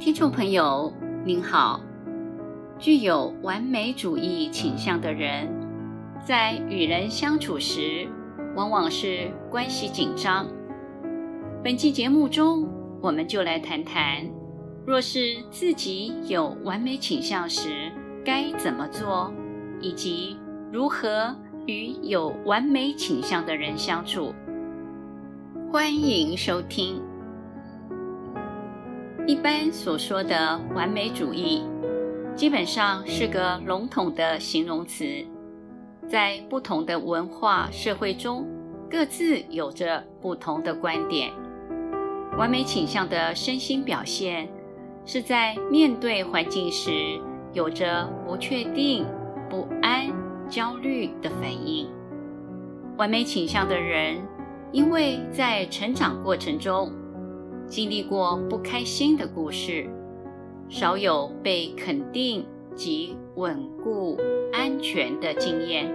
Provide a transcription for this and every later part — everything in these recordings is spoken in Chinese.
听众朋友您好，具有完美主义倾向的人，在与人相处时，往往是关系紧张。本期节目中，我们就来谈谈，若是自己有完美倾向时，该怎么做，以及如何与有完美倾向的人相处。欢迎收听。一般所说的完美主义，基本上是个笼统的形容词，在不同的文化社会中，各自有着不同的观点。完美倾向的身心表现，是在面对环境时，有着不确定、不安、焦虑的反应。完美倾向的人，因为在成长过程中，经历过不开心的故事，少有被肯定及稳固、安全的经验，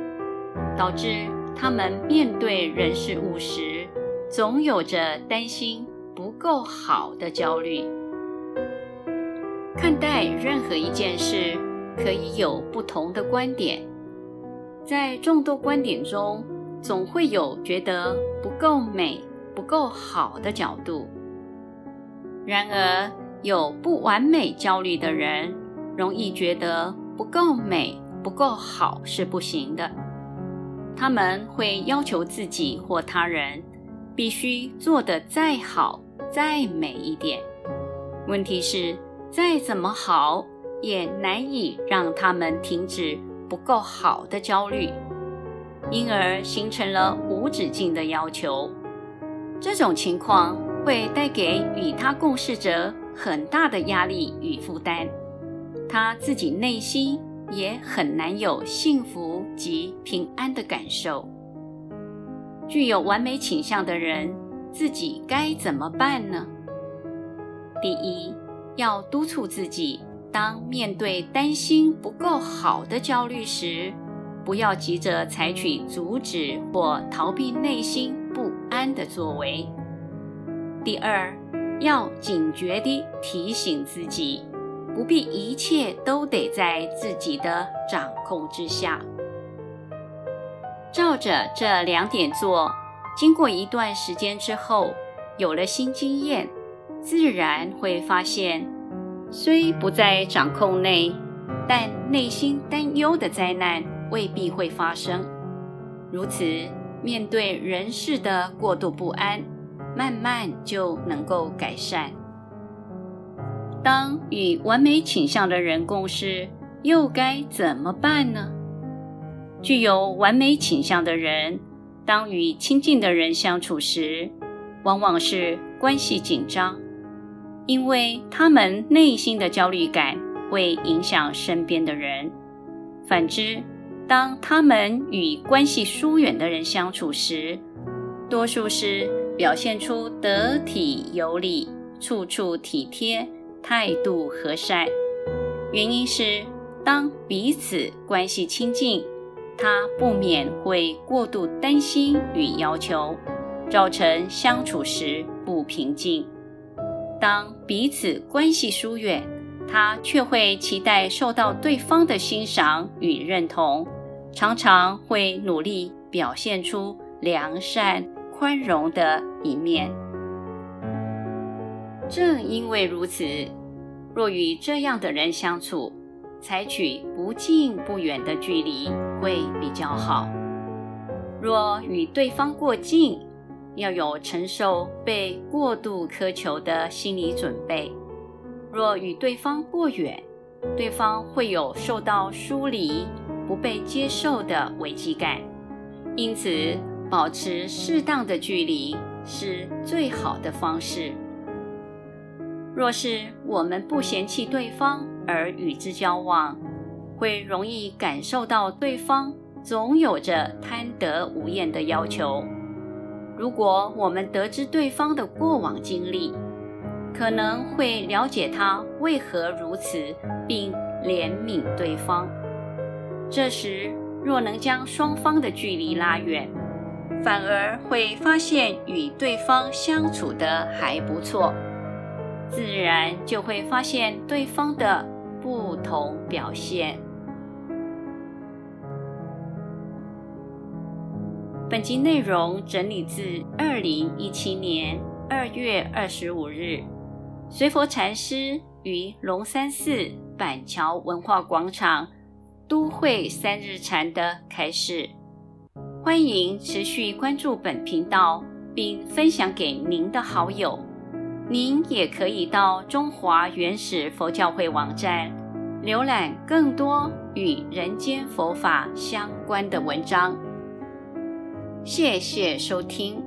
导致他们面对人事物时，总有着担心不够好的焦虑。看待任何一件事，可以有不同的观点，在众多观点中，总会有觉得不够美、不够好的角度。然而，有不完美焦虑的人，容易觉得不够美、不够好是不行的。他们会要求自己或他人必须做得再好、再美一点。问题是，再怎么好，也难以让他们停止不够好的焦虑，因而形成了无止境的要求。这种情况，会带给与他共事者很大的压力与负担，他自己内心也很难有幸福及平安的感受。具有完美倾向的人，自己该怎么办呢？第一，要督促自己，当面对担心不够好的焦虑时，不要急着采取阻止或逃避内心不安的作为。第二，要警觉地提醒自己，不必一切都得在自己的掌控之下。照着这两点做，经过一段时间之后，有了新经验，自然会发现，虽不在掌控内，但内心担忧的灾难未必会发生。如此，面对人事的过度不安，慢慢就能够改善。当与完美倾向的人共事，又该怎么办呢？具有完美倾向的人，当与亲近的人相处时，往往是关系紧张，因为他们内心的焦虑感会影响身边的人。反之，当他们与关系疏远的人相处时，多数是。表现出得体有礼、处处体贴、态度和善。原因是，当彼此关系亲近，他不免会过度担心与要求，造成相处时不平静；当彼此关系疏远，他却会期待受到对方的欣赏与认同，常常会努力表现出良善。宽容的一面。正因为如此，若与这样的人相处，采取不近不远的距离会比较好。若与对方过近，要有承受被过度苛求的心理准备；若与对方过远，对方会有受到疏离、不被接受的危机感。因此，保持适当的距离是最好的方式。若是我们不嫌弃对方而与之交往，会容易感受到对方总有着贪得无厌的要求。如果我们得知对方的过往经历，可能会了解他为何如此，并怜悯对方。这时，若能将双方的距离拉远，反而会发现与对方相处的还不错。自然就会发现对方的不同表现。本集内容整理自二零一七年二月二十五日，随佛禅师于龙山寺板桥文化广场都会三日禅的开示。欢迎持续关注本频道，并分享给您的好友。您也可以到中华原始佛教会网站浏览更多与人间佛法相关的文章。谢谢收听。